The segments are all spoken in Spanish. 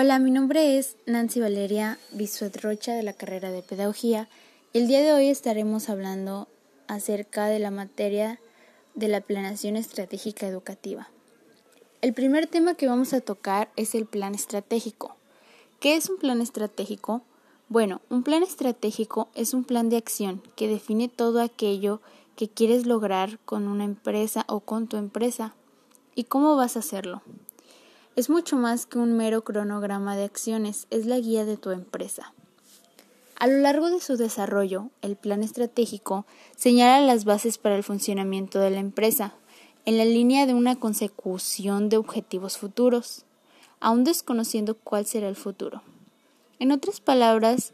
Hola, mi nombre es Nancy Valeria Bisuet Rocha de la carrera de Pedagogía. El día de hoy estaremos hablando acerca de la materia de la planeación estratégica educativa. El primer tema que vamos a tocar es el plan estratégico. ¿Qué es un plan estratégico? Bueno, un plan estratégico es un plan de acción que define todo aquello que quieres lograr con una empresa o con tu empresa y cómo vas a hacerlo. Es mucho más que un mero cronograma de acciones, es la guía de tu empresa. A lo largo de su desarrollo, el plan estratégico señala las bases para el funcionamiento de la empresa, en la línea de una consecución de objetivos futuros, aún desconociendo cuál será el futuro. En otras palabras,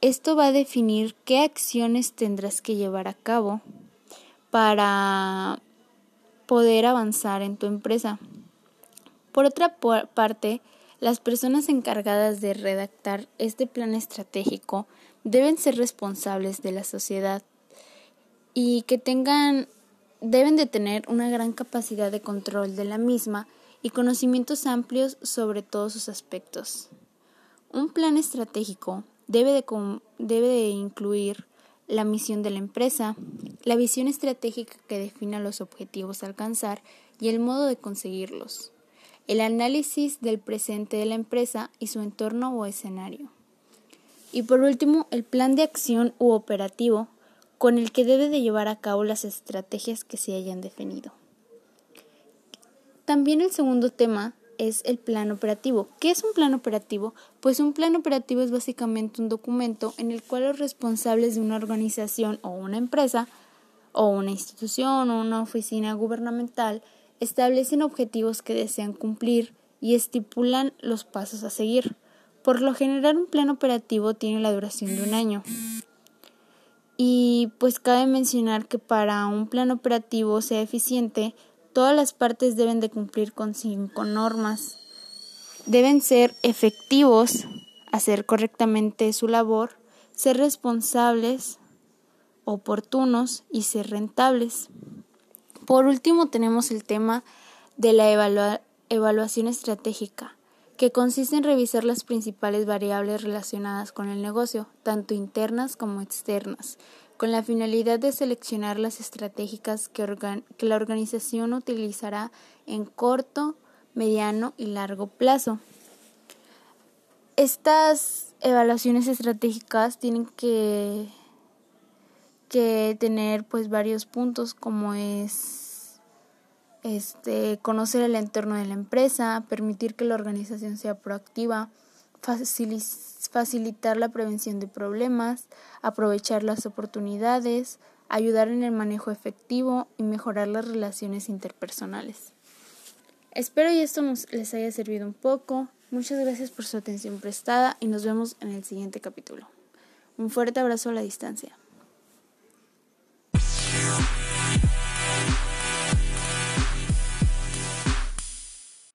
esto va a definir qué acciones tendrás que llevar a cabo para poder avanzar en tu empresa. Por otra parte, las personas encargadas de redactar este plan estratégico deben ser responsables de la sociedad y que tengan deben de tener una gran capacidad de control de la misma y conocimientos amplios sobre todos sus aspectos. Un plan estratégico debe de, debe de incluir la misión de la empresa, la visión estratégica que defina los objetivos a alcanzar y el modo de conseguirlos el análisis del presente de la empresa y su entorno o escenario. Y por último, el plan de acción u operativo con el que debe de llevar a cabo las estrategias que se hayan definido. También el segundo tema es el plan operativo. ¿Qué es un plan operativo? Pues un plan operativo es básicamente un documento en el cual los responsables de una organización o una empresa o una institución o una oficina gubernamental establecen objetivos que desean cumplir y estipulan los pasos a seguir. Por lo general un plan operativo tiene la duración de un año. Y pues cabe mencionar que para un plan operativo sea eficiente, todas las partes deben de cumplir con cinco normas. Deben ser efectivos, hacer correctamente su labor, ser responsables, oportunos y ser rentables. Por último, tenemos el tema de la evaluación estratégica, que consiste en revisar las principales variables relacionadas con el negocio, tanto internas como externas, con la finalidad de seleccionar las estratégicas que, que la organización utilizará en corto, mediano y largo plazo. Estas evaluaciones estratégicas tienen que que tener pues varios puntos como es este conocer el entorno de la empresa, permitir que la organización sea proactiva, facilitar la prevención de problemas, aprovechar las oportunidades, ayudar en el manejo efectivo y mejorar las relaciones interpersonales. Espero y esto nos les haya servido un poco. Muchas gracias por su atención prestada y nos vemos en el siguiente capítulo. Un fuerte abrazo a la distancia.